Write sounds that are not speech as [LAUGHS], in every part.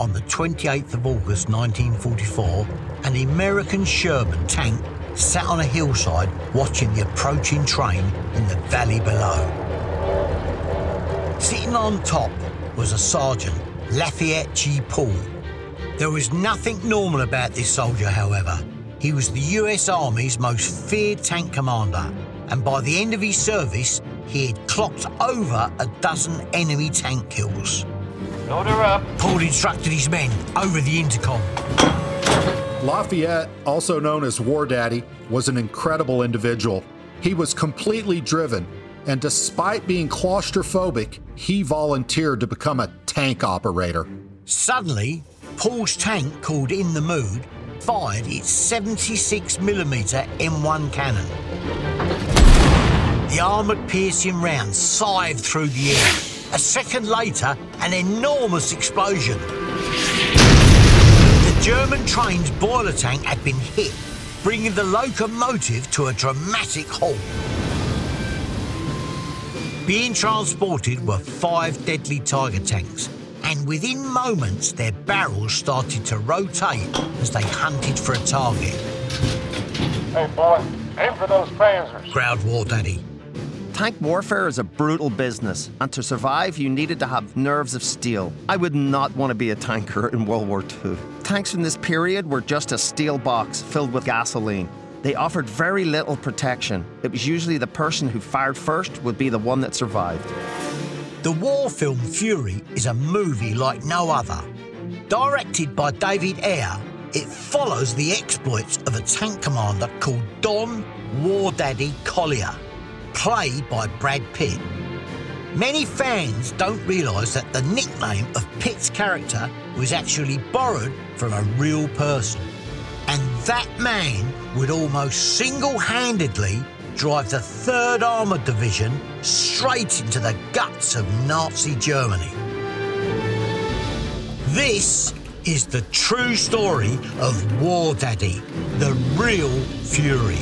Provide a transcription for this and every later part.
on the 28th of August 1944, an American Sherman tank sat on a hillside watching the approaching train in the valley below. Sitting on top was a sergeant, Lafayette G. Pool. There was nothing normal about this soldier, however. He was the US Army's most feared tank commander, and by the end of his service, he had clocked over a dozen enemy tank kills. Load her up. Pool instructed his men over the intercom. Lafayette, also known as War Daddy, was an incredible individual. He was completely driven, and despite being claustrophobic, he volunteered to become a tank operator. Suddenly, Pool's tank, called In the Mood, fired its 76mm M1 cannon. The armoured piercing round scythed through the air. A second later, an enormous explosion. The German train's boiler tank had been hit, bringing the locomotive to a dramatic halt. Being transported were five deadly Tiger tanks, and within moments their barrels started to rotate as they hunted for a target. Hey, boy, aim for those panzers. Growled War Daddy. Tank warfare is a brutal business, and to survive, you needed to have nerves of steel. I would not want to be a tanker in World War II. Tanks in this period were just a steel box filled with gasoline. They offered very little protection. It was usually the person who fired first would be the one that survived. The war film Fury is a movie like no other. Directed by David Ayer, it follows the exploits of a tank commander called Don War Daddy Collier, played by Brad Pitt. Many fans don't realise that the nickname of Pitt's character was actually borrowed from a real person. And that man would almost single handedly drive the 3rd Armoured Division straight into the guts of Nazi Germany. This is the true story of War Daddy, the real Fury.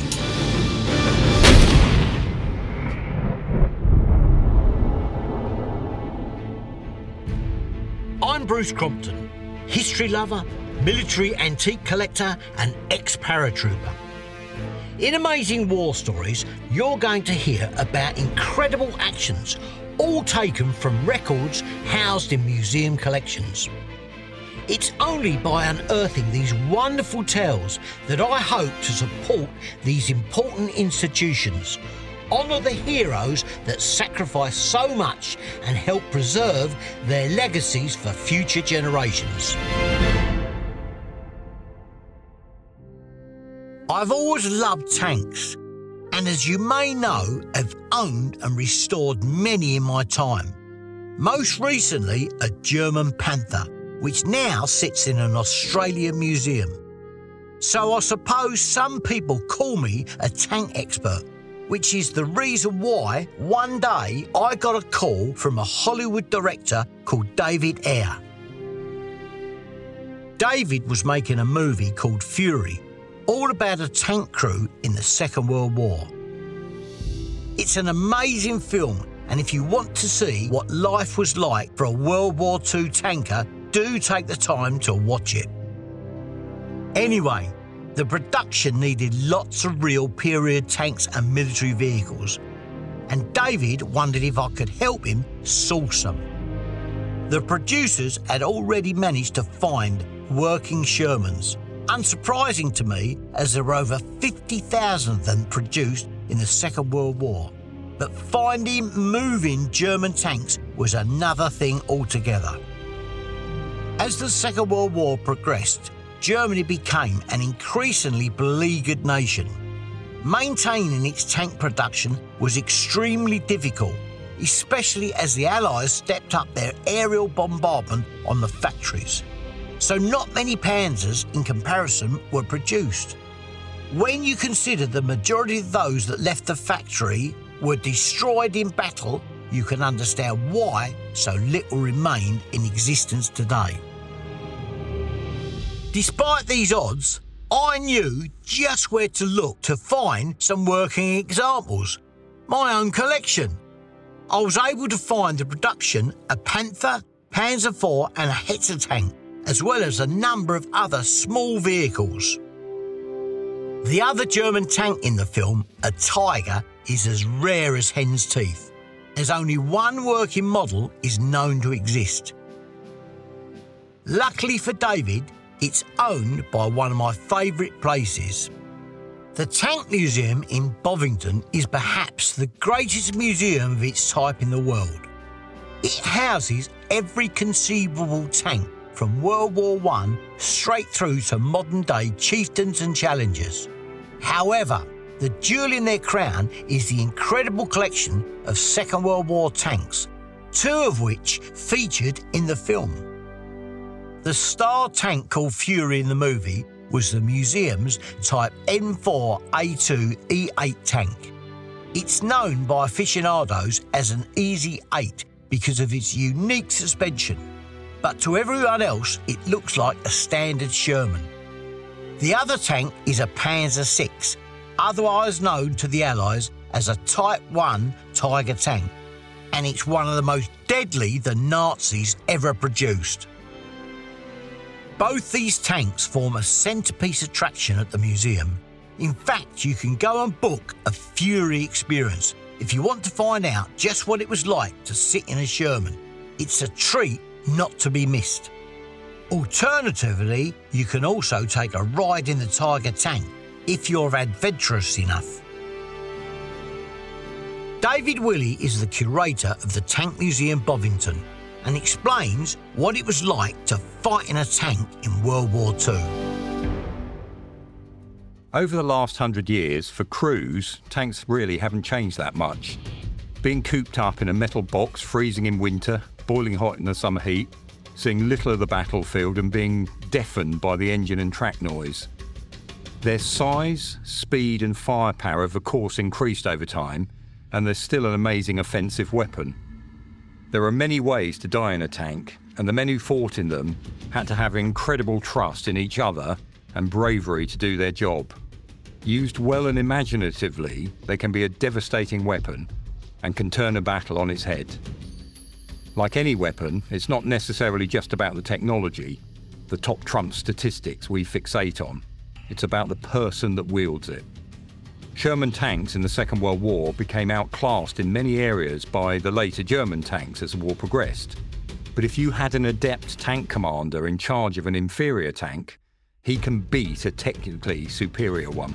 Bruce Crompton, history lover, military antique collector, and ex paratrooper. In Amazing War Stories, you're going to hear about incredible actions, all taken from records housed in museum collections. It's only by unearthing these wonderful tales that I hope to support these important institutions, honour the heroes that sacrifice so much, and help preserve their legacies for future generations. I've always loved tanks, and as you may know, have owned and restored many in my time. Most recently, a German Panther, which now sits in an Australian museum. So I suppose some people call me a tank expert, which is the reason why one day I got a call from a Hollywood director called David Ayer. David was making a movie called Fury, all about a tank crew in the Second World War. It's an amazing film, and if you want to see what life was like for a World War II tanker, do take the time to watch it. Anyway, the production needed lots of real period tanks and military vehicles, and David wondered if I could help him source them. The producers had already managed to find working Shermans, unsurprising to me as there were over 50,000 of them produced in the Second World War, but finding moving German tanks was another thing altogether. As the Second World War progressed, Germany became an increasingly beleaguered nation. Maintaining its tank production was extremely difficult, especially as the Allies stepped up their aerial bombardment on the factories. So, not many Panzers in comparison were produced. When you consider the majority of those that left the factory were destroyed in battle, you can understand why so little remained in existence today. Despite these odds, I knew just where to look to find some working examples. My own collection. I was able to find the production of Panther, Panzer IV, and a Hetzer tank, as well as a number of other small vehicles. The other German tank in the film, a Tiger, is as rare as hen's teeth, as only one working model is known to exist. Luckily for David, it's owned by one of my favourite places. The Tank Museum in Bovington is perhaps the greatest museum of its type in the world. It houses every conceivable tank from World War I straight through to modern day chieftains and challengers. However, the jewel in their crown is the incredible collection of Second World War tanks, two of which featured in the film. The star tank called Fury in the movie was the museum's Type M4A2E8 tank. It's known by aficionados as an Easy 8 because of its unique suspension, but to everyone else, it looks like a standard Sherman. The other tank is a Panzer VI, otherwise known to the Allies as a Type 1 Tiger tank, and it's one of the most deadly the Nazis ever produced. Both these tanks form a centrepiece attraction at the museum. In fact, you can go and book a Fury experience if you want to find out just what it was like to sit in a Sherman. It's a treat not to be missed. Alternatively, you can also take a ride in the Tiger tank if you're adventurous enough. David Willey is the curator of the Tank Museum Bovington and explains what it was like to fight in a tank in World War II. Over the last hundred years, for crews, tanks really haven't changed that much. Being cooped up in a metal box, freezing in winter, boiling hot in the summer heat, seeing little of the battlefield and being deafened by the engine and track noise. Their size, speed, and firepower have, of course, increased over time, and they're still an amazing offensive weapon. There are many ways to die in a tank, and the men who fought in them had to have incredible trust in each other and bravery to do their job. Used well and imaginatively, they can be a devastating weapon and can turn a battle on its head. Like any weapon, it's not necessarily just about the technology, the top trump statistics we fixate on. It's about the person that wields it. Sherman tanks in the Second World War became outclassed in many areas by the later German tanks as the war progressed. But if you had an adept tank commander in charge of an inferior tank, he can beat a technically superior one.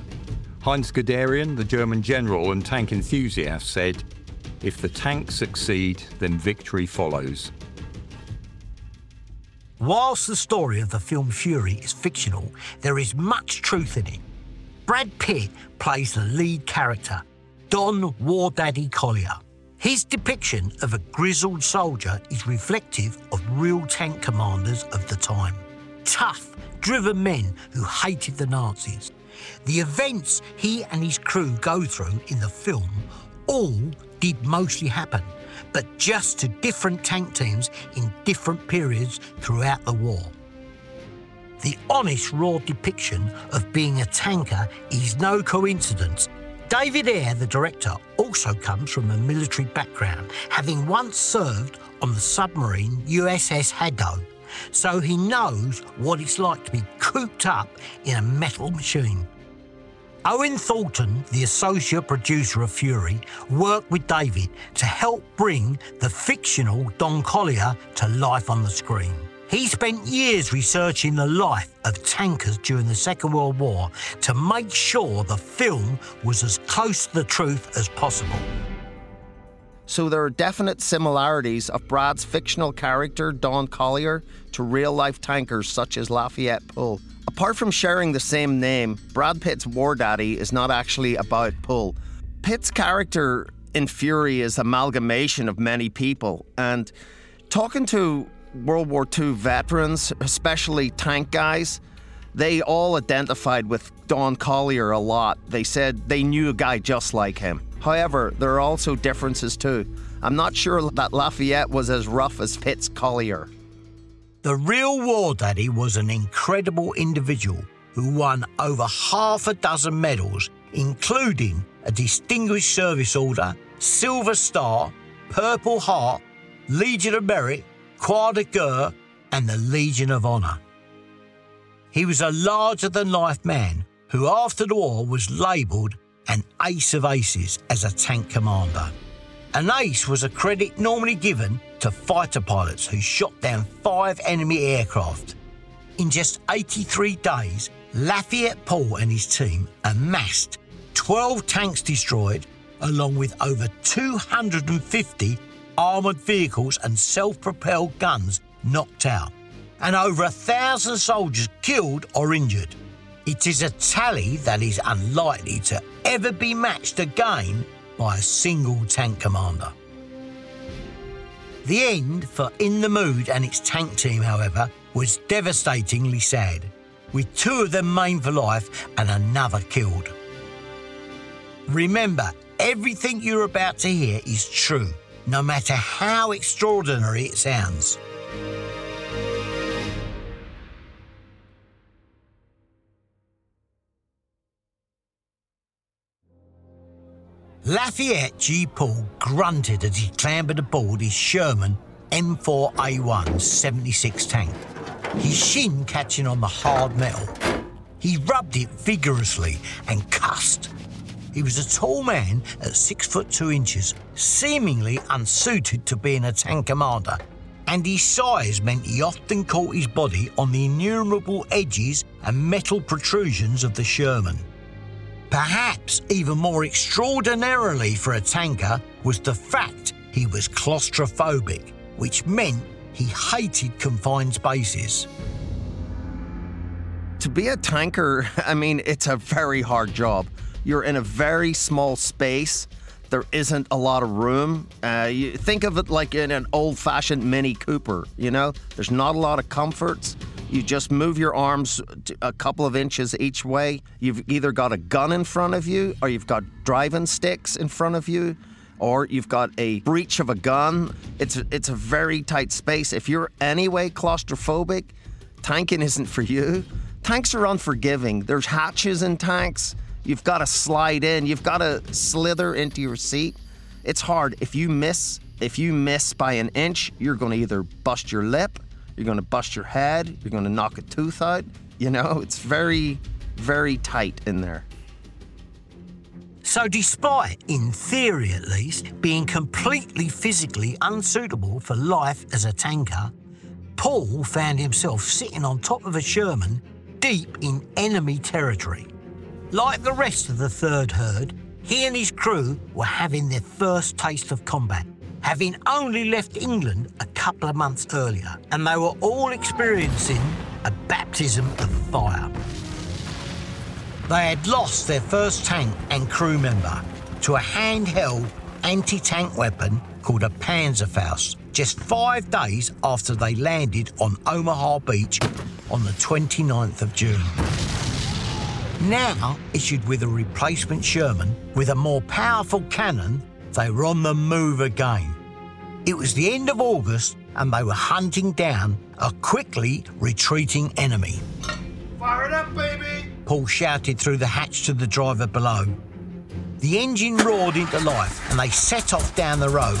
Heinz Guderian, the German general and tank enthusiast, said, If the tanks succeed, then victory follows. Whilst the story of the film Fury is fictional, there is much truth in it. Brad Pitt plays the lead character, Don War Daddy Collier. His depiction of a grizzled soldier is reflective of real tank commanders of the time. Tough, driven men who hated the Nazis. The events he and his crew go through in the film all did mostly happen, but just to different tank teams in different periods throughout the war. The honest, raw depiction of being a tanker is no coincidence. David Ayer, the director, also comes from a military background, having once served on the submarine USS Haddo, so he knows what it's like to be cooped up in a metal machine. Owen Thornton, the associate producer of Fury, worked with David to help bring the fictional Don Collier to life on the screen. He spent years researching the life of tankers during the Second World War to make sure the film was as close to the truth as possible. So there are definite similarities of Brad's fictional character, Don Collier, to real life tankers such as Lafayette Pool. Apart from sharing the same name, Brad Pitt's War Daddy is not actually about Pool. Pitt's character in Fury is amalgamation of many people, and talking to World War II veterans, especially tank guys, they all identified with Don Collier a lot. They said they knew a guy just like him. However, there are also differences too. I'm not sure that Lafayette was as rough as Pitt's Collier. The real War Daddy was an incredible individual who won over half a dozen medals, including a Distinguished Service Order, Silver Star, Purple Heart, Legion of Merit, Croix de Guerre, and the Legion of Honour. He was a larger than life man who, after the war, was labelled an ace of aces as a tank commander. An ace was a credit normally given to fighter pilots who shot down five enemy aircraft. In just 83 days, Lafayette Pool and his team amassed 12 tanks destroyed, along with over 250 armoured vehicles and self propelled guns knocked out, and over a thousand soldiers killed or injured. It is a tally that is unlikely to ever be matched again by a single tank commander. The end for In the Mood and its tank team, however, was devastatingly sad, with two of them maimed for life and another killed. Remember, everything you're about to hear is true, no matter how extraordinary it sounds. Lafayette G. Pool grunted as he clambered aboard his Sherman M4A1 76 tank, his shin catching on the hard metal. He rubbed it vigorously and cussed. He was a tall man at six foot two inches, seemingly unsuited to being a tank commander, and his size meant he often caught his body on the innumerable edges and metal protrusions of the Sherman. Perhaps even more extraordinarily for a tanker was the fact he was claustrophobic, which meant he hated confined spaces. To be a tanker, [LAUGHS] I mean, it's a very hard job. You're in a very small space. There isn't a lot of room. Uh, you think of it like in an old fashioned Mini Cooper, you know? There's not a lot of comforts. You just move your arms a couple of inches each way. You've either got a gun in front of you, or you've got driving sticks in front of you, or you've got a breech of a gun. It's it's a very tight space. If you're anyway claustrophobic, tanking isn't for you. Tanks are unforgiving. There's hatches in tanks. You've got to slide in. You've got to slither into your seat. It's hard. If you miss, if you miss by an inch, you're going to either bust your lip you're going to bust your head. You're going to knock a tooth out. You know, [LAUGHS] it's very, very tight in there. So, despite, in theory at least, being completely physically unsuitable for life as a tanker, Pool found himself sitting on top of a Sherman deep in enemy territory. Like the rest of the third herd, he and his crew were having their first taste of combat having only left England a couple of months earlier, and they were all experiencing a baptism of fire. They had lost their first tank and crew member to a handheld anti tank weapon called a Panzerfaust just five days after they landed on Omaha Beach on the 29th of June. Now issued with a replacement Sherman with a more powerful cannon they were on the move again. It was the end of August and they were hunting down a quickly retreating enemy. Fire it up, baby! Pool shouted through the hatch to the driver below. The engine roared into life and they set off down the road.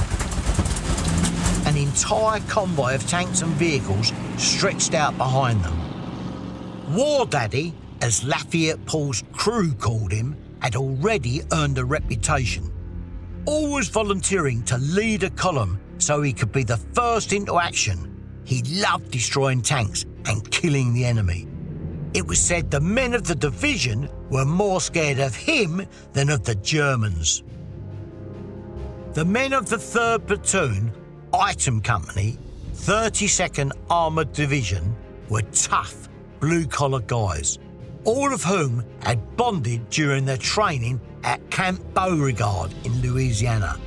An entire convoy of tanks and vehicles stretched out behind them. War Daddy, as Lafayette Pool's crew called him, had already earned a reputation always volunteering to lead a column so he could be the first into action. he loved destroying tanks and killing the enemy. It was said the men of the division were more scared of him than of the Germans. The men of the 3rd Platoon, Item Company, 32nd Armoured Division were tough, blue collar guys, all of whom had bonded during their training at Camp Beauregard in Louisiana.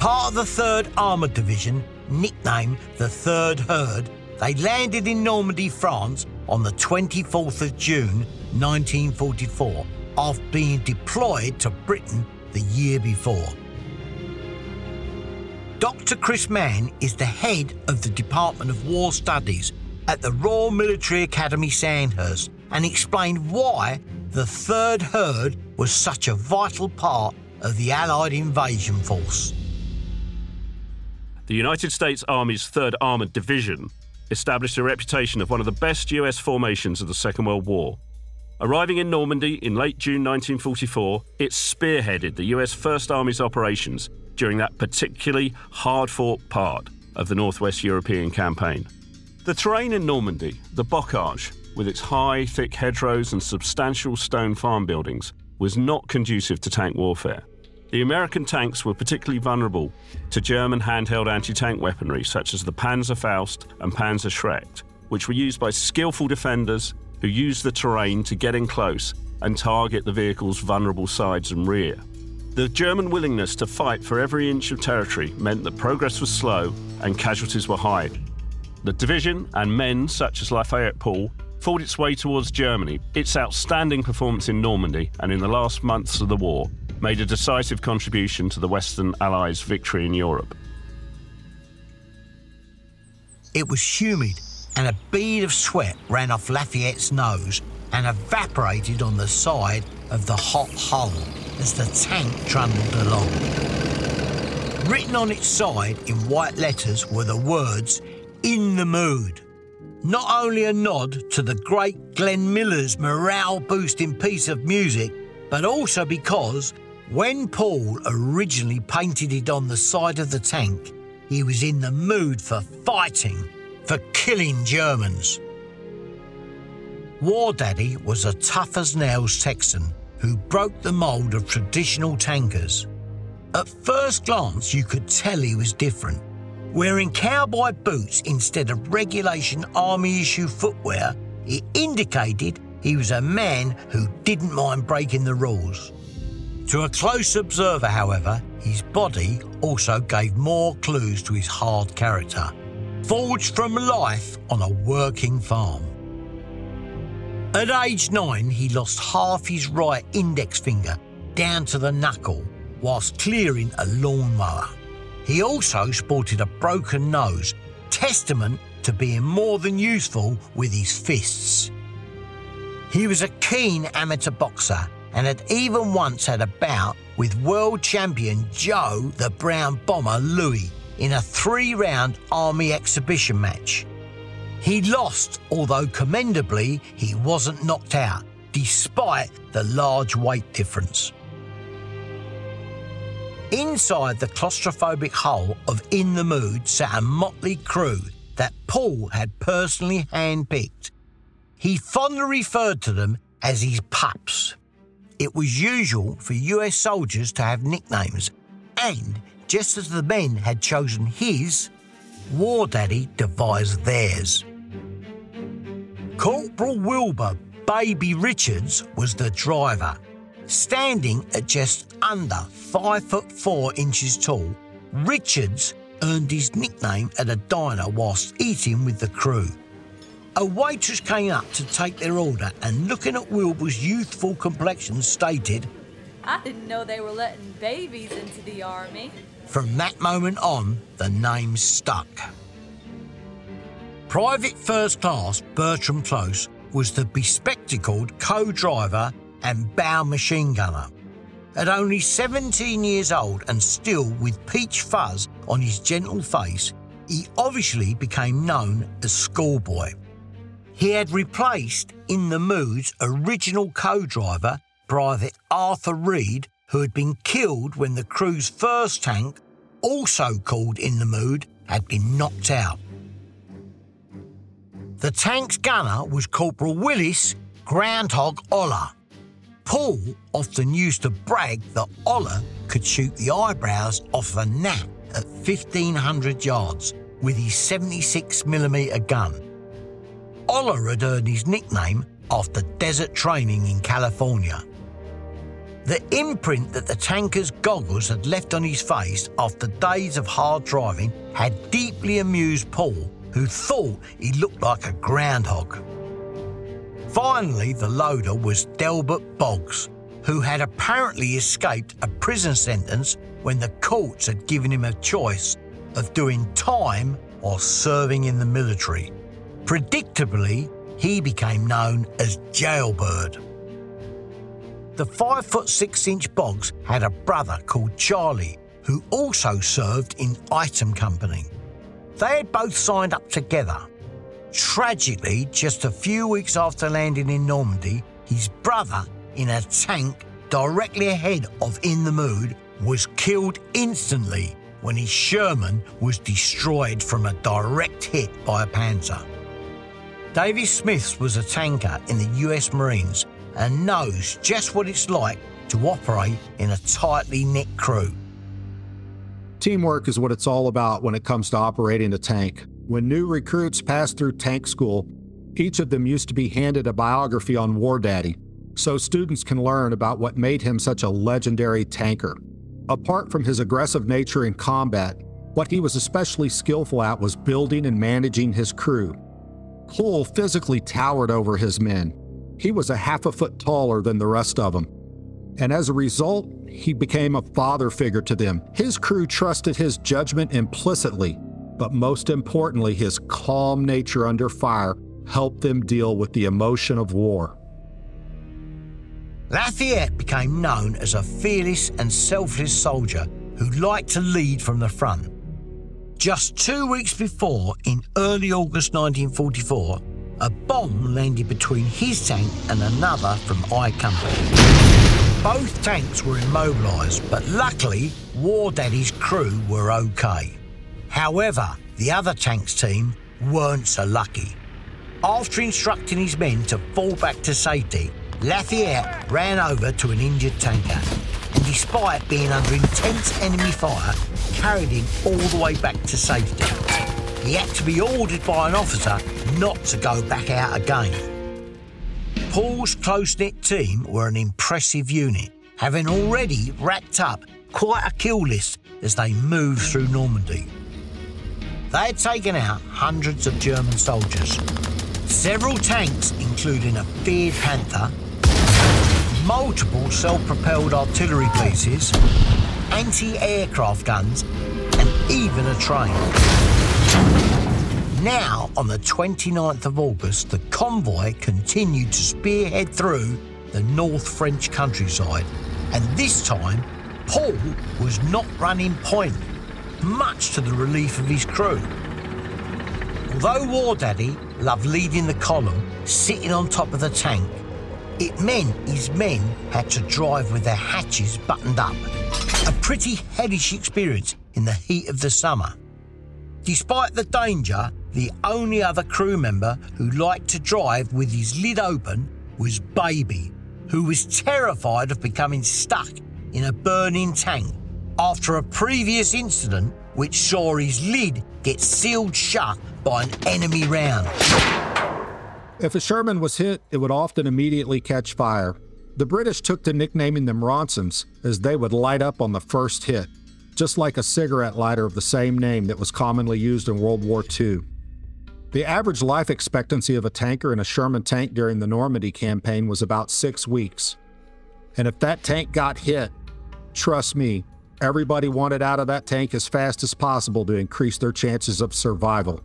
Part of the 3rd Armoured Division, nicknamed the 3rd Herd, they landed in Normandy, France on the 24th of June 1944 after being deployed to Britain the year before. Dr. Chris Mann is the head of the Department of War Studies at the Royal Military Academy Sandhurst and explained why the 3rd Herd was such a vital part of the Allied invasion force. The United States Army's 3rd Armored Division established a reputation of one of the best US formations of the Second World War. Arriving in Normandy in late June 1944, it spearheaded the US First Army's operations during that particularly hard fought part of the Northwest European campaign. The terrain in Normandy, the bocage, with its high, thick hedgerows and substantial stone farm buildings, was not conducive to tank warfare. The American tanks were particularly vulnerable to German handheld anti tank weaponry such as the Panzerfaust and Panzerschreck, which were used by skillful defenders who used the terrain to get in close and target the vehicle's vulnerable sides and rear. The German willingness to fight for every inch of territory meant that progress was slow and casualties were high. The division and men such as Lafayette Pool fought its way towards Germany. Its outstanding performance in Normandy and in the last months of the war made a decisive contribution to the Western Allies' victory in Europe. It was humid, and a bead of sweat ran off Lafayette's nose and evaporated on the side of the hot hull as the tank trundled along. Written on its side in white letters were the words, In the Mood. Not only a nod to the great Glenn Miller's morale boosting piece of music, but also because when Pool originally painted it on the side of the tank, he was in the mood for fighting, for killing Germans. War Daddy was a tough as nails Texan who broke the mould of traditional tankers. At first glance, you could tell he was different. Wearing cowboy boots instead of regulation army issue footwear, it indicated he was a man who didn't mind breaking the rules. To a close observer, however, his body also gave more clues to his hard character, forged from life on a working farm. At age nine, he lost half his right index finger down to the knuckle whilst clearing a lawnmower. He also sported a broken nose, testament to being more than useful with his fists. He was a keen amateur boxer and had even once had a bout with world champion Joe the Brown Bomber Louis in a three round army exhibition match. He lost, although commendably, he wasn't knocked out, despite the large weight difference. Inside the claustrophobic hull of In the Mood sat a motley crew that Pool had personally handpicked. He fondly referred to them as his pups. It was usual for US soldiers to have nicknames, and just as the men had chosen his, War Daddy devised theirs. Corporal Wilbur Baby Richards was the driver. Standing at just under five foot four inches tall, Richards earned his nickname at a diner whilst eating with the crew. A waitress came up to take their order and, looking at Wilbur's youthful complexion, stated, I didn't know they were letting babies into the army. From that moment on, the name stuck. Private First Class Bertram Close was the bespectacled co driver and bow machine gunner. At only 17 years old and still with peach fuzz on his gentle face, he obviously became known as Schoolboy. He had replaced In the Mood's original co driver, Private Arthur Reed, who had been killed when the crew's first tank, also called In the Mood, had been knocked out. The tank's gunner was Corporal Willis Groundhog Oller. Pool often used to brag that Oller could shoot the eyebrows off a gnat at 1500 yards with his 76mm gun. Oller had earned his nickname after desert training in California. The imprint that the tanker's goggles had left on his face after days of hard driving had deeply amused Paul, who thought he looked like a groundhog. Finally, the loader was Delbert Boggs, who had apparently escaped a prison sentence when the courts had given him a choice of doing time or serving in the military. Predictably, he became known as Jailbird. The 5 foot 6 inch Boggs had a brother called Charlie who also served in Item Company. They had both signed up together. Tragically, just a few weeks after landing in Normandy, his brother, in a tank directly ahead of In the Mood, was killed instantly when his Sherman was destroyed from a direct hit by a Panzer. Davis Smiths was a tanker in the US Marines and knows just what it's like to operate in a tightly knit crew. Teamwork is what it's all about when it comes to operating a tank. When new recruits pass through tank school, each of them used to be handed a biography on War Daddy, so students can learn about what made him such a legendary tanker. Apart from his aggressive nature in combat, what he was especially skillful at was building and managing his crew. Cole physically towered over his men. He was a half a foot taller than the rest of them. And as a result, he became a father figure to them. His crew trusted his judgment implicitly, but most importantly, his calm nature under fire helped them deal with the emotion of war. Lafayette became known as a fearless and selfless soldier who liked to lead from the front. Just two weeks before, in early August 1944, a bomb landed between his tank and another from I Company. Both tanks were immobilised, but luckily, War Daddy's crew were okay. However, the other tank's team weren't so lucky. After instructing his men to fall back to safety, Lafayette ran over to an injured tanker and, despite being under intense enemy fire, carried him all the way back to safety. He had to be ordered by an officer not to go back out again. Pool's close knit team were an impressive unit, having already racked up quite a kill list as they moved through Normandy. They had taken out hundreds of German soldiers, several tanks, including a feared Panther, multiple self propelled artillery pieces, anti aircraft guns, and even a train. Now, on the 29th of August, the convoy continued to spearhead through the North French countryside, and this time, Pool was not running point, much to the relief of his crew. Although War Daddy loved leading the column, sitting on top of the tank, it meant his men had to drive with their hatches buttoned up. A pretty hellish experience in the heat of the summer. Despite the danger, the only other crew member who liked to drive with his lid open was Baby, who was terrified of becoming stuck in a burning tank after a previous incident which saw his lid get sealed shut by an enemy round. If a Sherman was hit, it would often immediately catch fire. The British took to nicknaming them Ronsons, as they would light up on the first hit, just like a cigarette lighter of the same name that was commonly used in World War II. The average life expectancy of a tanker in a Sherman tank during the Normandy campaign was about six weeks. And if that tank got hit, trust me, everybody wanted out of that tank as fast as possible to increase their chances of survival.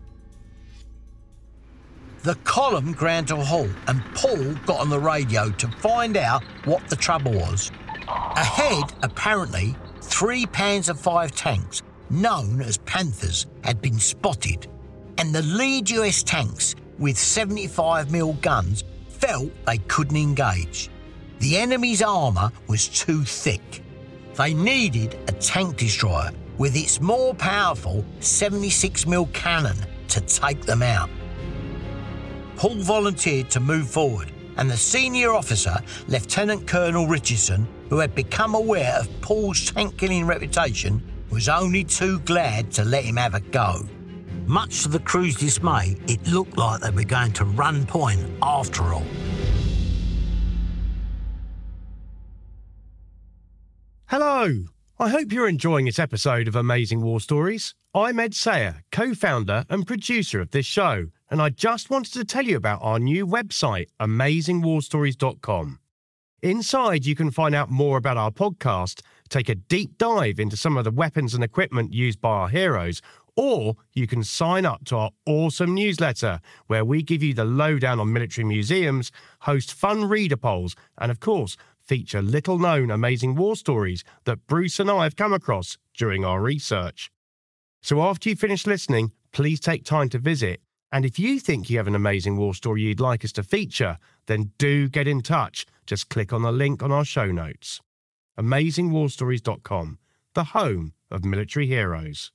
The column ground to a halt, and Pool got on the radio to find out what the trouble was. Ahead, apparently, three Panzer V tanks, known as Panthers, had been spotted, and the lead US tanks with 75mm guns felt they couldn't engage. The enemy's armour was too thick. They needed a tank destroyer with its more powerful 76mm cannon to take them out. Pool volunteered to move forward, and the senior officer, Lieutenant Colonel Richardson, who had become aware of Pool's tank killing reputation, was only too glad to let him have a go. Much to the crew's dismay, it looked like they were going to run point after all. Hello! I hope you're enjoying this episode of Amazing War Stories. I'm Ed Sayer, co founder and producer of this show, and I just wanted to tell you about our new website, amazingwarstories.com. Inside, you can find out more about our podcast, take a deep dive into some of the weapons and equipment used by our heroes, or you can sign up to our awesome newsletter where we give you the lowdown on military museums, host fun reader polls, and of course, feature little known amazing war stories that Bruce and I have come across during our research. So after you finish listening, please take time to visit. And if you think you have an amazing war story you'd like us to feature, then do get in touch. Just click on the link on our show notes. AmazingWarStories.com, the home of military heroes.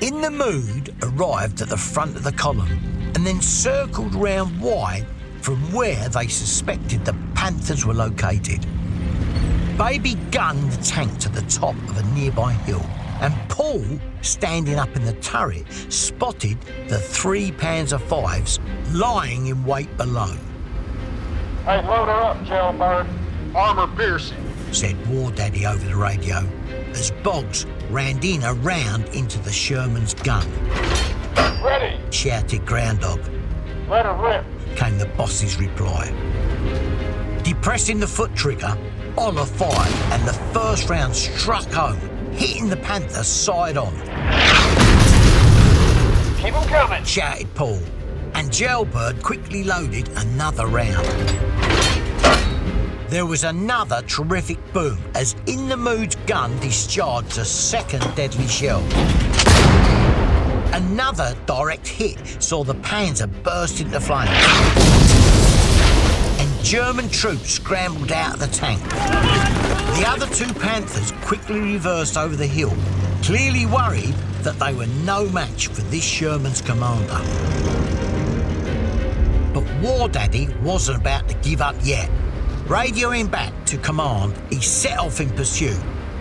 In the Mood arrived at the front of the column and then circled round wide from where they suspected the Panthers were located. Baby gunned the tank to the top of a nearby hill, and Pool, standing up in the turret, spotted the three Panzer Fives lying in wait below. Hey, load her up, Jailbird. Armor piercing. said War Daddy over the radio as Boggs ran in around into the Sherman's gun. Ready. Shouted Groundhog. Let her rip. Came the boss's reply. Depressing the foot trigger, Oller fired and the first round struck home, hitting the panther side on, Keep 'em coming. shouted Pool, and Jailbird quickly loaded another round. There was another terrific boom as In the Mood's gun discharged a second deadly shell. Another direct hit saw the Panzer burst into flames. And German troops scrambled out of the tank. The other two Panthers quickly reversed over the hill, clearly worried that they were no match for this Sherman's commander. But War Daddy wasn't about to give up yet. Radioing back to command, he set off in pursuit,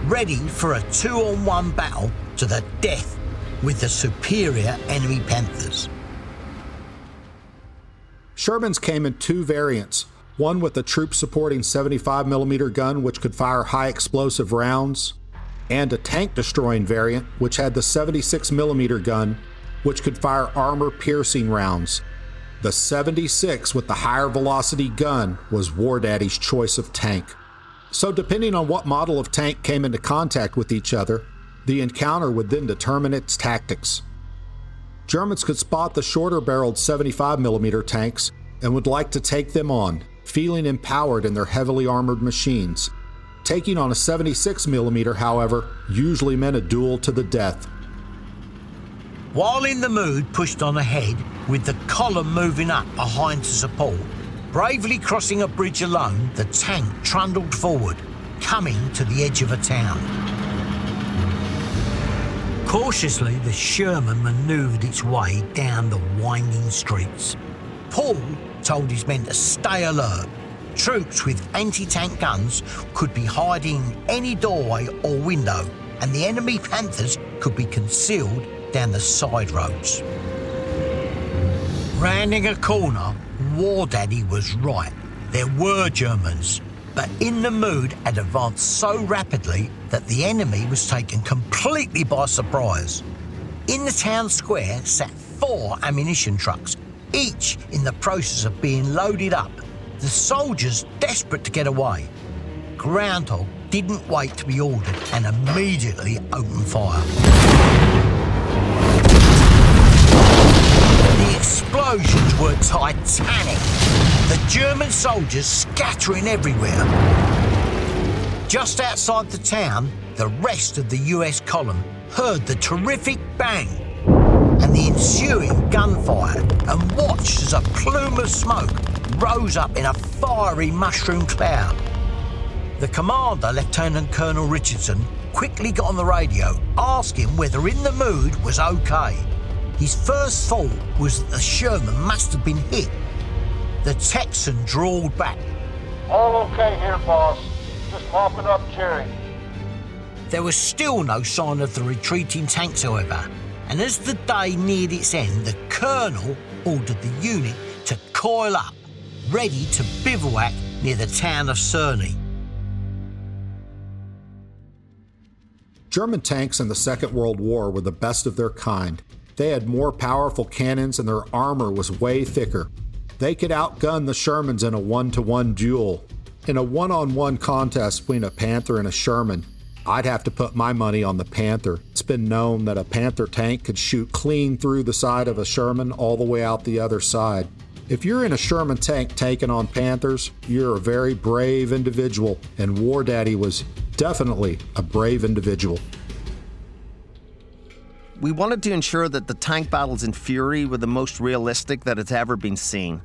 ready for a two on one battle to the death with the superior enemy Panthers. Sherman's came in two variants one with a troop supporting 75mm gun, which could fire high explosive rounds, and a tank destroying variant, which had the 76mm gun, which could fire armor piercing rounds. The 76 with the higher velocity gun was War Daddy's choice of tank. So, depending on what model of tank came into contact with each other, the encounter would then determine its tactics. Germans could spot the shorter barreled 75mm tanks and would like to take them on, feeling empowered in their heavily armored machines. Taking on a 76mm, however, usually meant a duel to the death. While in the mood pushed on ahead, with the column moving up behind to support, bravely crossing a bridge alone, the tank trundled forward, coming to the edge of a town. Cautiously, the Sherman manoeuvred its way down the winding streets. Pool told his men to stay alert. Troops with anti tank guns could be hiding any doorway or window, and the enemy Panthers could be concealed down the side roads. Rounding a corner, War Daddy was right. There were Germans, but in the mood had advanced so rapidly that the enemy was taken completely by surprise. In the town square sat four ammunition trucks, each in the process of being loaded up. The soldiers desperate to get away. Groundhog didn't wait to be ordered and immediately opened fire. The explosions were titanic. The German soldiers scattering everywhere. Just outside the town, the rest of the US column heard the terrific bang and the ensuing gunfire and watched as a plume of smoke rose up in a fiery mushroom cloud. The commander, Lieutenant Colonel Richardson, quickly got on the radio asking whether In the Mood was okay. His first thought was that the Sherman must have been hit. The Texan drawled back. All okay here, boss. Just mopping up Jerry. There was still no sign of the retreating tanks, however, and as the day neared its end, the Colonel ordered the unit to coil up, ready to bivouac near the town of Cerny. German tanks in the Second World War were the best of their kind. They had more powerful cannons and their armor was way thicker. They could outgun the Shermans in a one to one duel. In a one on one contest between a Panther and a Sherman, I'd have to put my money on the Panther. It's been known that a Panther tank could shoot clean through the side of a Sherman all the way out the other side. If you're in a Sherman tank taking on Panthers, you're a very brave individual, and War Daddy was definitely a brave individual. We wanted to ensure that the tank battles in Fury were the most realistic that it's ever been seen.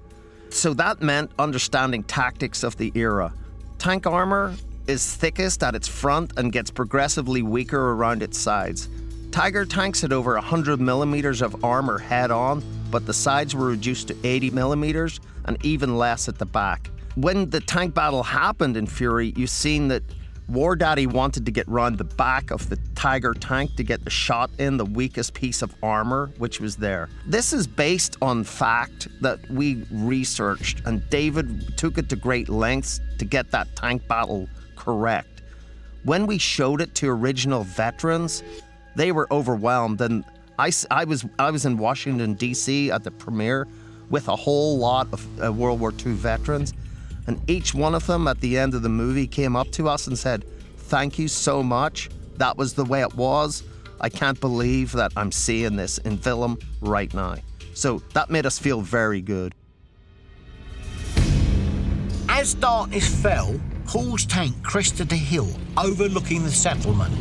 So that meant understanding tactics of the era. Tank armor is thickest at its front and gets progressively weaker around its sides. Tiger tanks had over 100 millimeters of armor head on, but the sides were reduced to 80 millimeters and even less at the back. When the tank battle happened in Fury, you've seen that War Daddy wanted to get round the back of the Tiger tank to get the shot in the weakest piece of armor which was there. This is based on fact that we researched, and David took it to great lengths to get that tank battle correct. When we showed it to original veterans, they were overwhelmed, and I, I was I was in Washington D.C. at the premiere with a whole lot of uh, World War II veterans and each one of them at the end of the movie came up to us and said, Thank you so much. That was the way it was. I can't believe that I'm seeing this in film right now. So that made us feel very good. As darkness fell, Pool's tank crested a hill overlooking the settlement.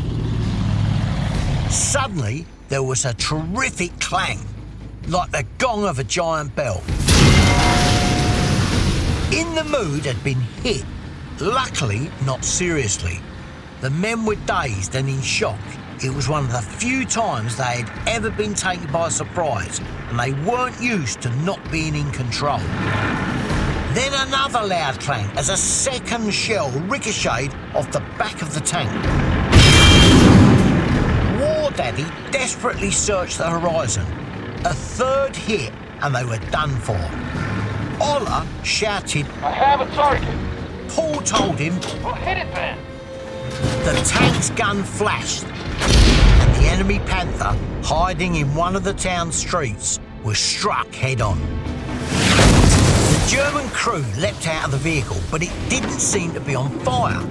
Suddenly, there was a terrific clang, like the gong of a giant bell. In the Mood had been hit, luckily not seriously. The men were dazed and in shock. It was one of the few times they had ever been taken by surprise, and they weren't used to not being in control. Then another loud clang as a second shell ricocheted off the back of the tank. War Daddy desperately searched the horizon. A third hit, and they were done for. Oller shouted, I have a target. Pool told him, Well, hit it then. the tank's gun flashed, and the enemy Panther, hiding in one of the town streets, was struck head on. The German crew leapt out of the vehicle, but it didn't seem to be on fire.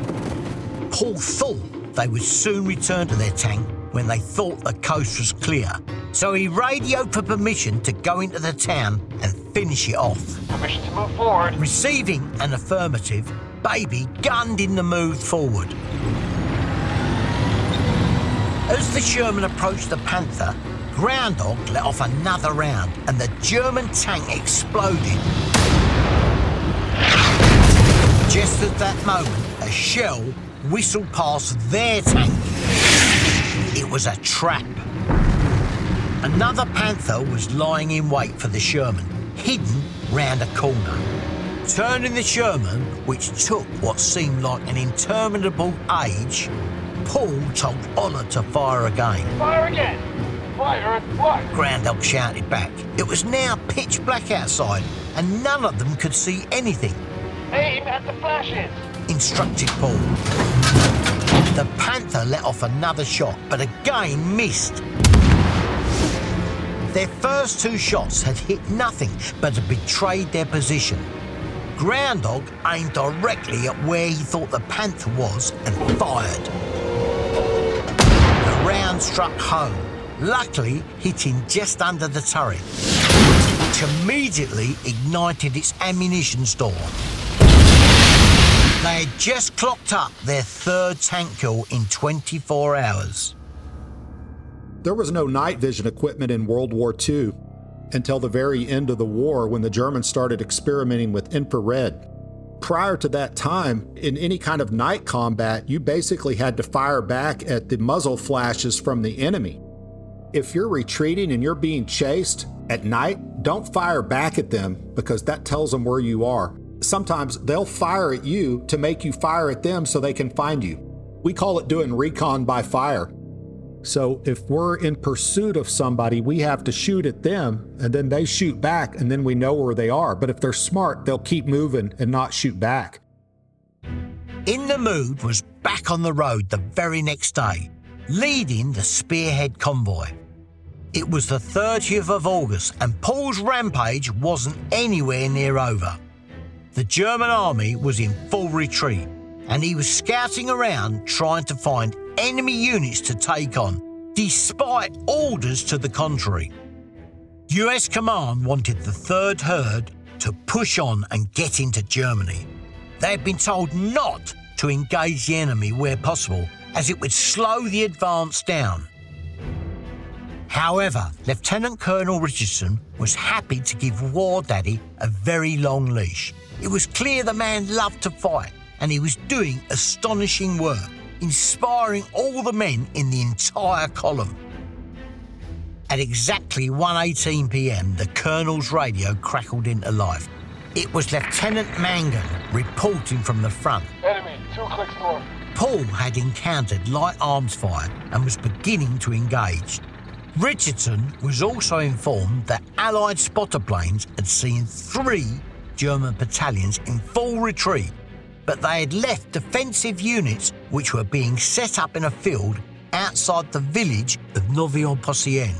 Pool thought they would soon return to their tank when they thought the coast was clear. So he radioed for permission to go into the town and finish it off. Permission to move forward. Receiving an affirmative, Baby gunned in the move forward. As the Sherman approached the Panther, Groundhog let off another round and the German tank exploded. Just at that moment, a shell whistled past their tank. It was a trap. Another Panther was lying in wait for the Sherman, hidden round a corner. Turning the Sherman, which took what seemed like an interminable age, Pool told Oller to fire again. Fire again. Fire at what? Groundhog shouted back. It was now pitch black outside, and none of them could see anything, Aim at the flashes. instructed Pool. The Panther let off another shot, but again missed. Their first two shots had hit nothing but had betrayed their position. Groundhog aimed directly at where he thought the Panther was and fired. The round struck home, luckily hitting just under the turret, which immediately ignited its ammunition store. They had just clocked up their third tank kill in 24 hours. There was no night vision equipment in World War II until the very end of the war when the Germans started experimenting with infrared. Prior to that time, in any kind of night combat, you basically had to fire back at the muzzle flashes from the enemy. If you're retreating and you're being chased at night, don't fire back at them because that tells them where you are. Sometimes they'll fire at you to make you fire at them so they can find you. We call it doing recon by fire. So if we're in pursuit of somebody, we have to shoot at them and then they shoot back and then we know where they are. But if they're smart, they'll keep moving and not shoot back. In the Mood was back on the road the very next day, leading the Spearhead convoy. It was the 30th of August and Pool's rampage wasn't anywhere near over. The German army was in full retreat and he was scouting around trying to find enemy units to take on, despite orders to the contrary. US Command wanted the Third Herd to push on and get into Germany. They had been told not to engage the enemy where possible, as it would slow the advance down. However, Lieutenant Colonel Richardson was happy to give War Daddy a very long leash. It was clear the man loved to fight, and he was doing astonishing work inspiring all the men in the entire column. At exactly 1:18 p.m., the colonel's radio crackled into life. It was Lieutenant Mangan reporting from the front. Enemy, two clicks north. Paul had encountered light arms fire and was beginning to engage. Richardson was also informed that Allied spotter planes had seen three German battalions in full retreat but they had left defensive units which were being set up in a field outside the village of Neuville-Poscienne.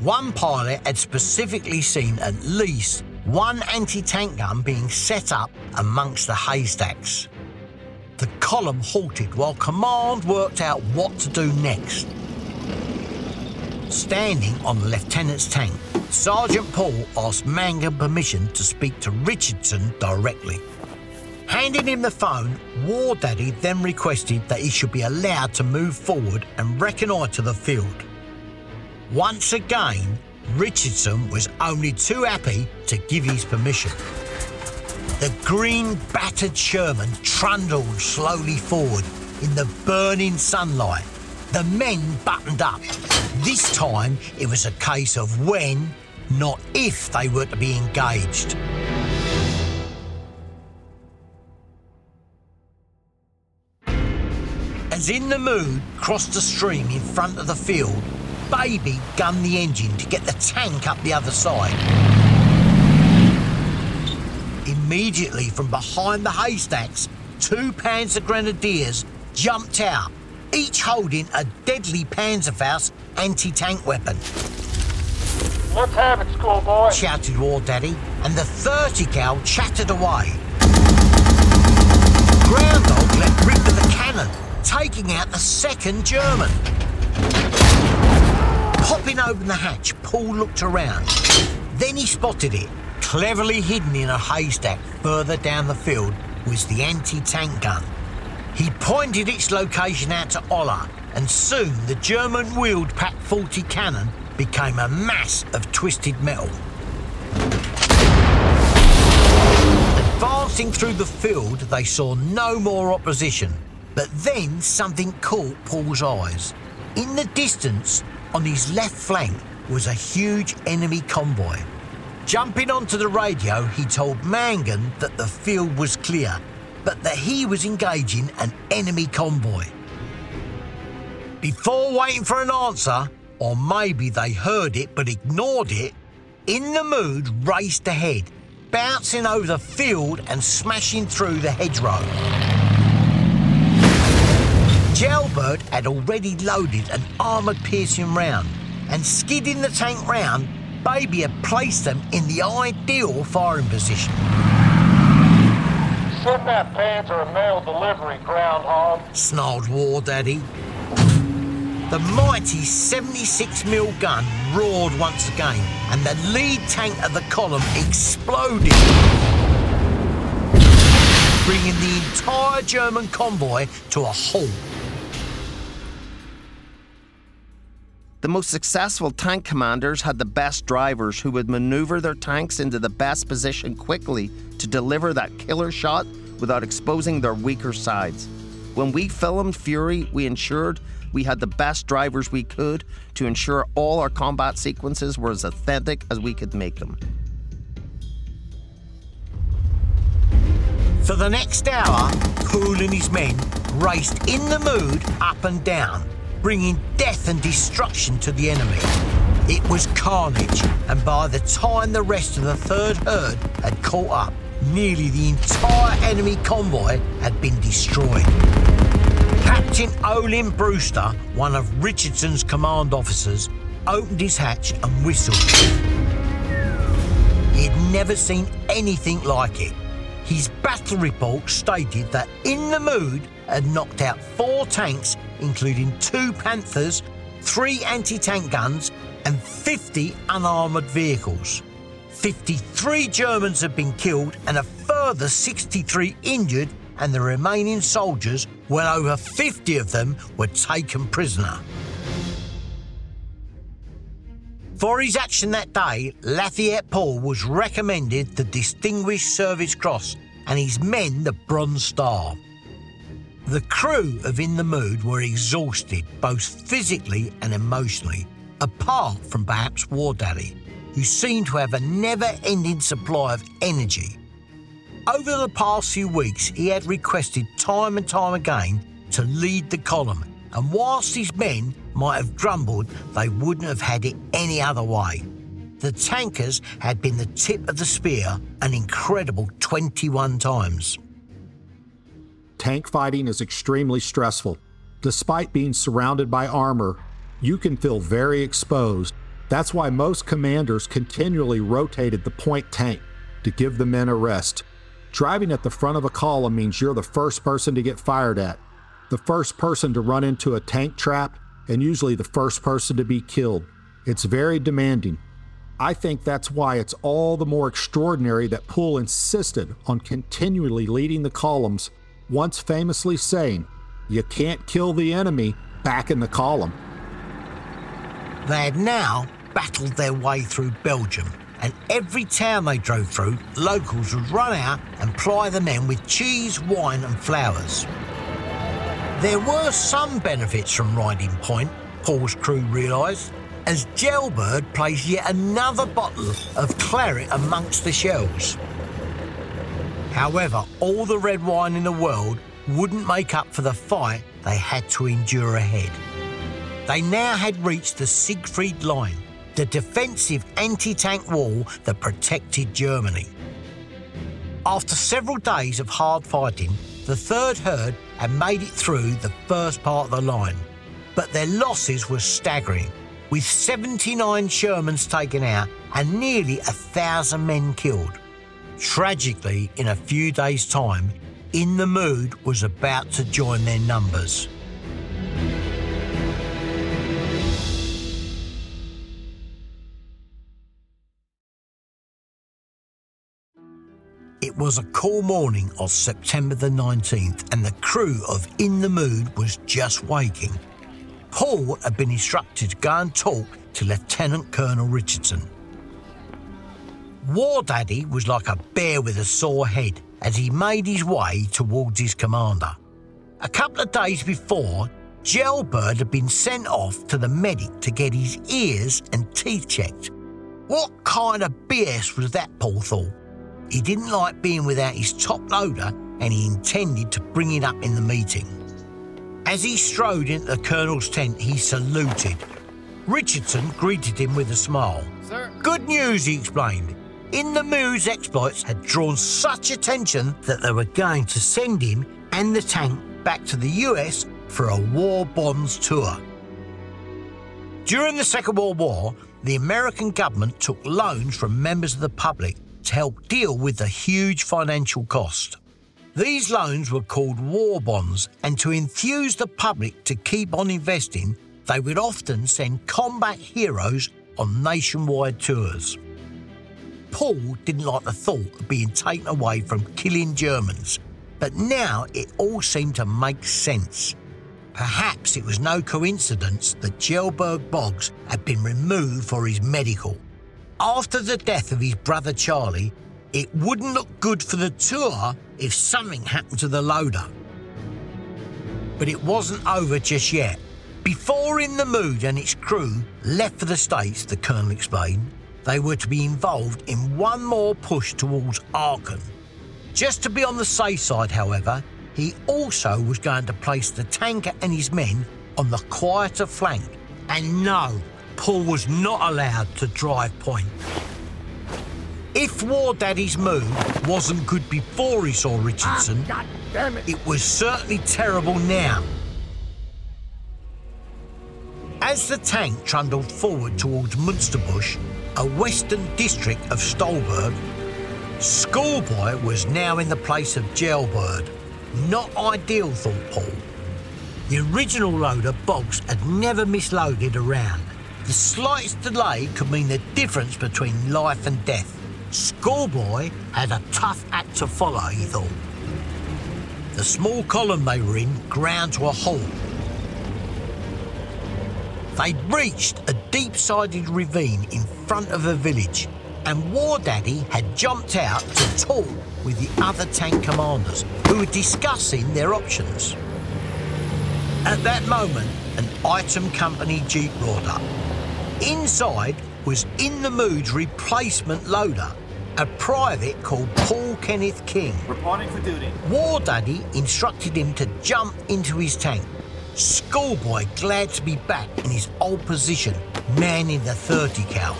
One pilot had specifically seen at least one anti tank gun being set up amongst the haystacks. The column halted while command worked out what to do next. Standing on the lieutenant's tank, Sergeant Pool asked Mangan permission to speak to Richardson directly. Handing him the phone, War Daddy then requested that he should be allowed to move forward and reconnoitre the field. Once again, Richardson was only too happy to give his permission. The green battered Sherman trundled slowly forward in the burning sunlight. The men buttoned up. This time it was a case of when, not if, they were to be engaged. As in the mood crossed the stream in front of the field, Baby gunned the engine to get the tank up the other side. Immediately from behind the haystacks, two Panzer Grenadiers jumped out, each holding a deadly Panzerfaust anti-tank weapon. Let's have it, schoolboy. Shouted War Daddy, and the 30 cal chattered away. Groundhog let rip with the cannon, taking out the second German. Popping open the hatch, Pool looked around. Then he spotted it. Cleverly hidden in a haystack further down the field was the anti tank gun. He pointed its location out to Oller, and soon the German wheeled PaK 40 cannon became a mass of twisted metal. Advancing through the field, they saw no more opposition. But then something caught Pool's eyes. In the distance, on his left flank, was a huge enemy convoy. Jumping onto the radio, he told Mangan that the field was clear, but that he was engaging an enemy convoy. Before waiting for an answer, or maybe they heard it but ignored it, In the Mood raced ahead, bouncing over the field and smashing through the hedgerow. Jailbird had already loaded an armoured piercing round, and skidding the tank round, Baby had placed them in the ideal firing position. Send that Panzer a mail delivery, groundhog. Snarled War Daddy. The mighty 76mm gun roared once again, and the lead tank of the column exploded, bringing the entire German convoy to a halt. The most successful tank commanders had the best drivers who would maneuver their tanks into the best position quickly to deliver that killer shot without exposing their weaker sides. When we filmed Fury, we ensured we had the best drivers we could to ensure all our combat sequences were as authentic as we could make them. For the next hour, Pool and his men raced in the mood up and down, bringing death and destruction to the enemy. It was carnage, and by the time the rest of the third herd had caught up, nearly the entire enemy convoy had been destroyed. Captain Olin Brewster, one of Richardson's command officers, opened his hatch and whistled. He had never seen anything like it. His battle report stated that In the Mood had knocked out four tanks, including two Panthers, three anti tank guns, and 50 unarmoured vehicles. 53 Germans had been killed and a further 63 injured, and the remaining soldiers, well over 50 of them, were taken prisoner. For his action that day, Lafayette Pool was recommended the Distinguished Service Cross and his men the Bronze Star. The crew of In the Mood were exhausted, both physically and emotionally, apart from perhaps War Daddy, who seemed to have a never ending supply of energy. Over the past few weeks, he had requested time and time again to lead the column, and whilst his men might have grumbled, they wouldn't have had it any other way. The tankers had been the tip of the spear an incredible 21 times. Tank fighting is extremely stressful. Despite being surrounded by armor, you can feel very exposed. That's why most commanders continually rotated the point tank to give the men a rest. Driving at the front of a column means you're the first person to get fired at, the first person to run into a tank trap, and usually the first person to be killed. It's very demanding. I think that's why it's all the more extraordinary that Pool insisted on continually leading the columns, once famously saying, You can't kill the enemy back in the column. They had now battled their way through Belgium, and every town they drove through, locals would run out and ply the men with cheese, wine, and flowers. There were some benefits from riding point, Pool's crew realised, as Jailbird placed yet another bottle of claret amongst the shells. However, all the red wine in the world wouldn't make up for the fight they had to endure ahead. They now had reached the Siegfried Line, the defensive anti tank wall that protected Germany. After several days of hard fighting, the third herd had made it through the first part of the line, but their losses were staggering, with 79 Shermans taken out and nearly a thousand men killed. Tragically, in a few days' time, In the Mood was about to join their numbers. It was a cool morning of September the 19th, and the crew of In the Mood was just waking. Pool had been instructed to go and talk to Lieutenant Colonel Richardson. War Daddy was like a bear with a sore head as he made his way towards his commander. A couple of days before, Jailbird had been sent off to the medic to get his ears and teeth checked. What kind of BS was that, Pool thought? He didn't like being without his top loader and he intended to bring it up in the meeting. As he strode into the Colonel's tent, he saluted. Richardson greeted him with a smile. Sir. Good news, he explained. In the Mood's exploits had drawn such attention that they were going to send him and the tank back to the US for a war bonds tour. During the Second World War, the American government took loans from members of the public to help deal with the huge financial cost. These loans were called war bonds, and to enthuse the public to keep on investing, they would often send combat heroes on nationwide tours. Pool didn't like the thought of being taken away from killing Germans, but now it all seemed to make sense. Perhaps it was no coincidence that Jailbird Boggs had been removed for his medical. After the death of his brother Charlie, it wouldn't look good for the tour if something happened to the loader. But it wasn't over just yet. Before In the Mood and its crew left for the States, the Colonel explained, they were to be involved in one more push towards Aachen. Just to be on the safe side, however, he also was going to place the tanker and his men on the quieter flank. And no, Pool was not allowed to drive point. If War Daddy's mood wasn't good before he saw Richardson, ah, damn it. it was certainly terrible now. As the tank trundled forward towards Munsterbusch, a western district of Stolberg, Schoolboy was now in the place of Jailbird. Not ideal, thought Pool. The original loader, Boggs, had never misloaded around. The slightest delay could mean the difference between life and death. Schoolboy had a tough act to follow, he thought. The small column they were in ground to a halt. They'd reached a deep sided ravine in front of a village, and War Daddy had jumped out to talk with the other tank commanders who were discussing their options. At that moment, an item company jeep roared up. Inside was In the Mood's replacement loader, a private called Paul Kenneth King. Reporting for duty. War Daddy instructed him to jump into his tank. Schoolboy glad to be back in his old position, manning the 30 cal.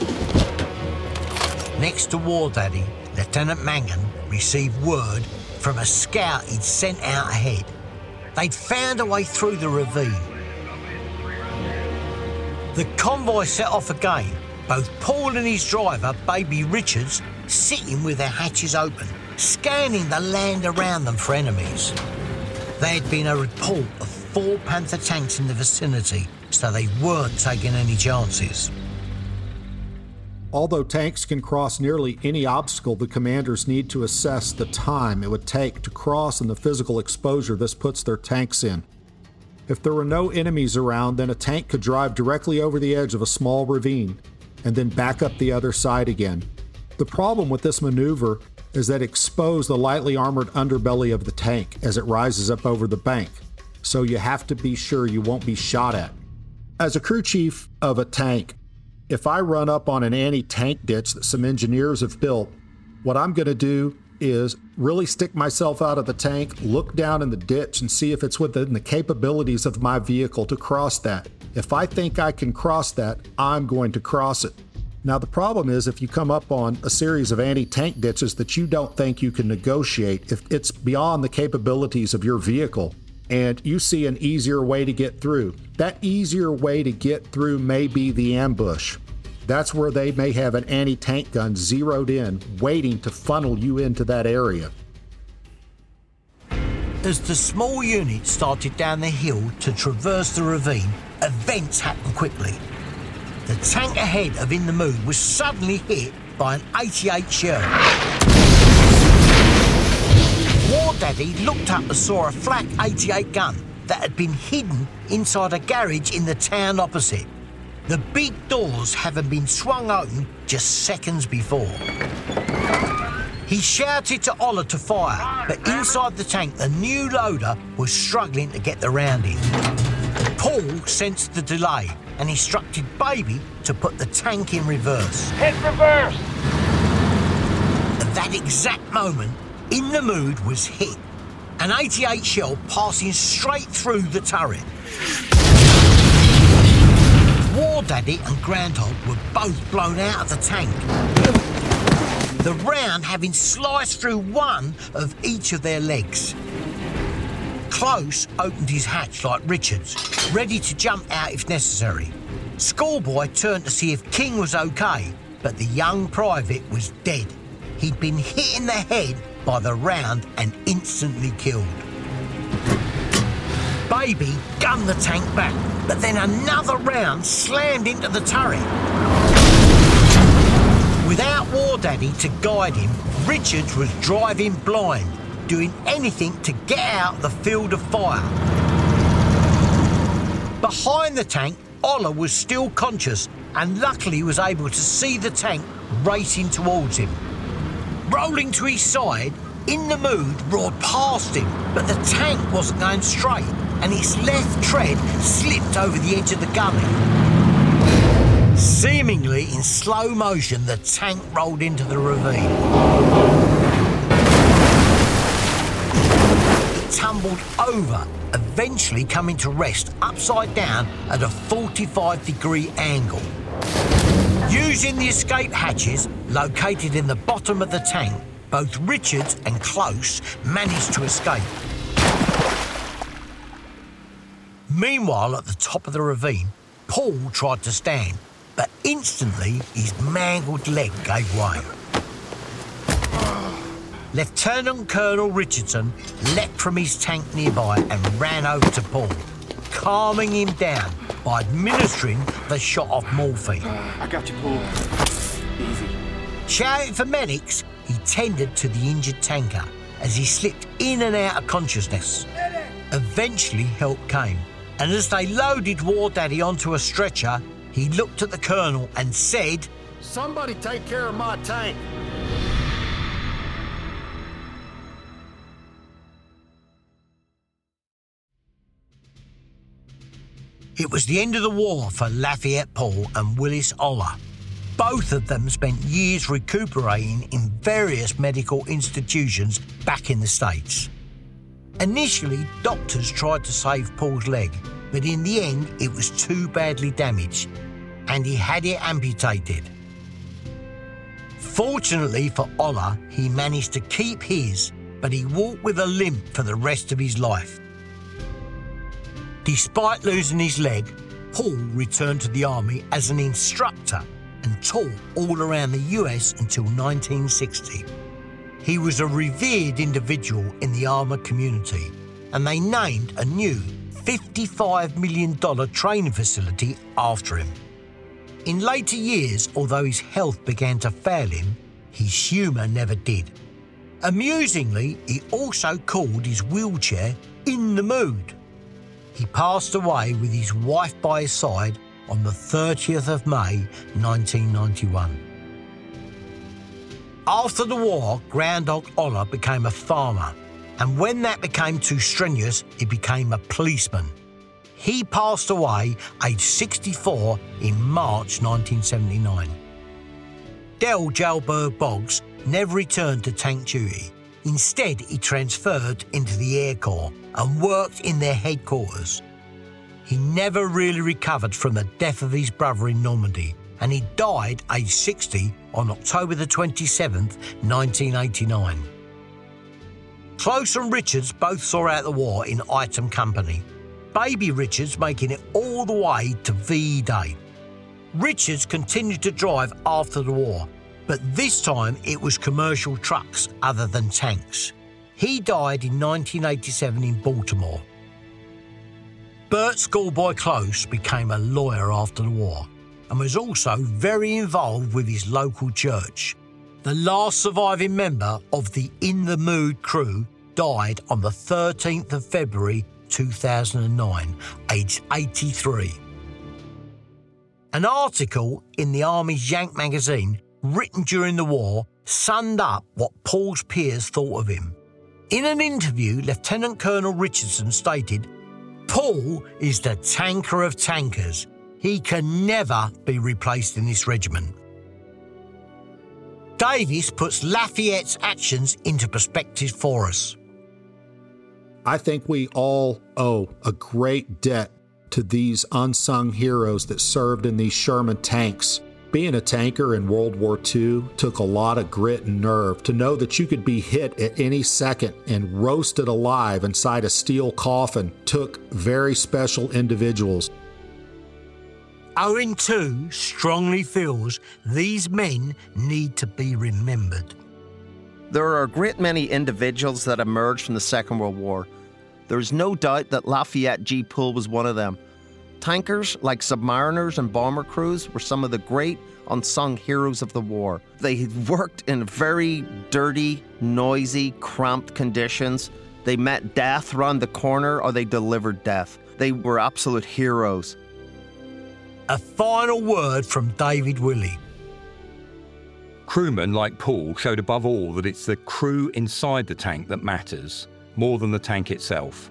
Next to War Daddy, Lieutenant Mangan received word from a scout he'd sent out ahead. They'd found a way through the ravine. The convoy set off again, both Pool and his driver, Baby Richards, sitting with their hatches open, scanning the land around them for enemies. There had been a report of four Panther tanks in the vicinity, so they weren't taking any chances. Although tanks can cross nearly any obstacle, the commanders need to assess the time it would take to cross and the physical exposure this puts their tanks in. If there were no enemies around, then a tank could drive directly over the edge of a small ravine and then back up the other side again. The problem with this maneuver is that it exposed the lightly armored underbelly of the tank as it rises up over the bank, so you have to be sure you won't be shot at. As a crew chief of a tank, if I run up on an anti tank ditch that some engineers have built, what I'm going to do is really stick myself out of the tank, look down in the ditch, and see if it's within the capabilities of my vehicle to cross that. If I think I can cross that, I'm going to cross it. Now, the problem is if you come up on a series of anti tank ditches that you don't think you can negotiate, if it's beyond the capabilities of your vehicle, and you see an easier way to get through, that easier way to get through may be the ambush. That's where they may have an anti tank gun zeroed in, waiting to funnel you into that area. As the small unit started down the hill to traverse the ravine, events happened quickly. The tank ahead of In the Mood was suddenly hit by an 88 shell. War Daddy looked up and saw a flak 88 gun that had been hidden inside a garage in the town opposite. The big doors having been swung open just seconds before. He shouted to Oller to fire, but inside the tank, the new loader was struggling to get the round in. Pool sensed the delay and instructed Baby to put the tank in reverse. Hit reverse. At that exact moment, In the Mood was hit. An 88 shell passing straight through the turret. War Daddy and Groundhog were both blown out of the tank. The round having sliced through one of each of their legs. Close opened his hatch like Richards, ready to jump out if necessary. Schoolboy turned to see if King was okay, but the young private was dead. He'd been hit in the head by the round and instantly killed. Baby gunned the tank back, but then another round slammed into the turret. Without War Daddy to guide him, Richards was driving blind, doing anything to get out the field of fire. Behind the tank, Oller was still conscious and luckily was able to see the tank racing towards him. Rolling to his side, in the mood roared past him, but the tank wasn't going straight. and its left tread slipped over the edge of the gully. Seemingly in slow motion, the tank rolled into the ravine. It tumbled over, eventually coming to rest upside down at a 45 degree angle. Using the escape hatches located in the bottom of the tank, both Richards and Close managed to escape. Meanwhile, at the top of the ravine, Pool tried to stand, but instantly his mangled leg gave way. Lieutenant Colonel Richardson leapt from his tank nearby and ran over to Pool, calming him down by administering the shot of morphine. I got you, Pool. Shouting for medics, he tended to the injured tanker as he slipped in and out of consciousness. Eventually, help came, and as they loaded War Daddy onto a stretcher, he looked at the colonel and said, Somebody take care of my tank. It was the end of the war for Lafayette Pool and Willis Oller. Both of them spent years recuperating in various medical institutions back in the States. Initially, doctors tried to save Pool's leg, but in the end, it was too badly damaged and he had it amputated. Fortunately for Oller, he managed to keep his, but he walked with a limp for the rest of his life. Despite losing his leg, Paul returned to the army as an instructor and taught all around the US until 1960. He was a revered individual in the armour community, and they named a new $55 million training facility after him. In later years, although his health began to fail him, his humour never did. Amusingly, he also called his wheelchair In the Mood. He passed away with his wife by his side on the 30th of May 1991. After the war, Groundhog Oller became a farmer, and when that became too strenuous, he became a policeman. He passed away aged 64 in March 1979. Del Jailbird Boggs never returned to tank duty. Instead, he transferred into the Air Corps and worked in their headquarters. He never really recovered from the death of his brother in Normandy, and he died aged 60 on October the 27th, 1989. Close and Richards both saw out the war in item company. Baby Richards making it all the way to V Day. Richards continued to drive after the war, but this time it was commercial trucks other than tanks. He died in 1987 in Baltimore. Bert Schoolboy Close became a lawyer after the war and was also very involved with his local church. The last surviving member of the In the Mood crew died on the 13th of February 2009, aged 83. An article in the Army's Yank magazine, written during the war, summed up what Pool's peers thought of him. In an interview, Lieutenant Colonel Richardson stated, Pool is the tanker of tankers. He can never be replaced in this regiment. Davis puts Lafayette's actions into perspective for us. I think we all owe a great debt to these unsung heroes that served in these Sherman tanks. Being a tanker in World War II took a lot of grit and nerve to know that you could be hit at any second and roasted alive inside a steel coffin took very special individuals. Owen too strongly feels these men need to be remembered. There are a great many individuals that emerged from the Second World War. There's no doubt that Lafayette G. Pool was one of them. Tankers like submariners and bomber crews were some of the great unsung heroes of the war. They worked in very dirty, noisy, cramped conditions. They met death round the corner or they delivered death. They were absolute heroes. A final word from David Willey. Crewmen like Pool showed above all that it's the crew inside the tank that matters, more than the tank itself.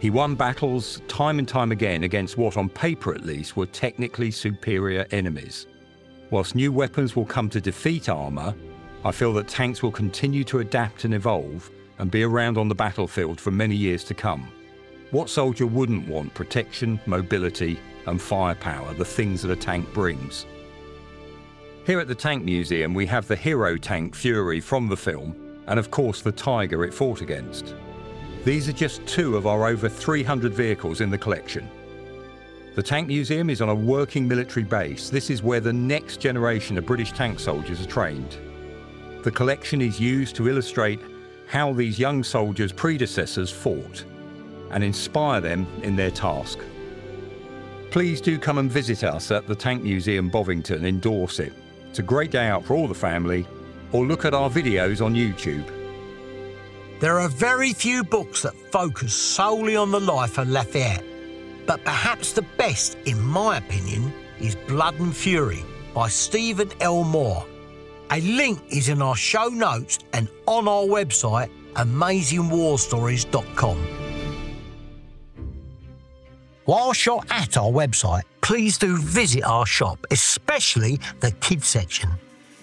He won battles time and time again against what, on paper at least, were technically superior enemies. Whilst new weapons will come to defeat armour, I feel that tanks will continue to adapt and evolve and be around on the battlefield for many years to come. What soldier wouldn't want protection, mobility, and firepower, the things that a tank brings? Here at the Tank Museum, we have the hero tank Fury from the film, and of course the Tiger it fought against. These are just two of our over 300 vehicles in the collection. The Tank Museum is on a working military base. This is where the next generation of British tank soldiers are trained. The collection is used to illustrate how these young soldiers' predecessors fought and inspire them in their task. Please do come and visit us at the Tank Museum Bovington in Dorset. It's a great day out for all the family, or look at our videos on YouTube. There are very few books that focus solely on the life of Lafayette, but perhaps the best, in my opinion, is Blood and Fury by Stephen L. Moore. A link is in our show notes and on our website, amazingwarstories.com. Whilst you're at our website, please do visit our shop, especially the kids section.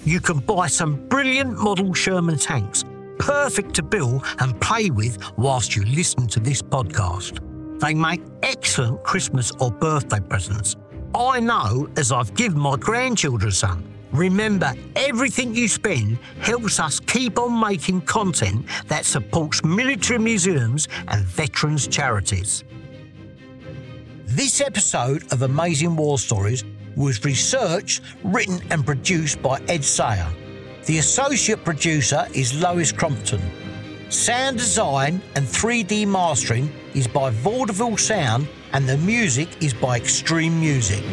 You can buy some brilliant model Sherman tanks, perfect to build and play with whilst you listen to this podcast. They make excellent Christmas or birthday presents. I know as I've given my grandchildren some. Remember, everything you spend helps us keep on making content that supports military museums and veterans charities. This episode of Amazing War Stories was researched, written, and produced by Ed Sayer. The associate producer is Lois Crompton. Sound design and 3D mastering is by Vaudeville Sound, and the music is by Extreme Music.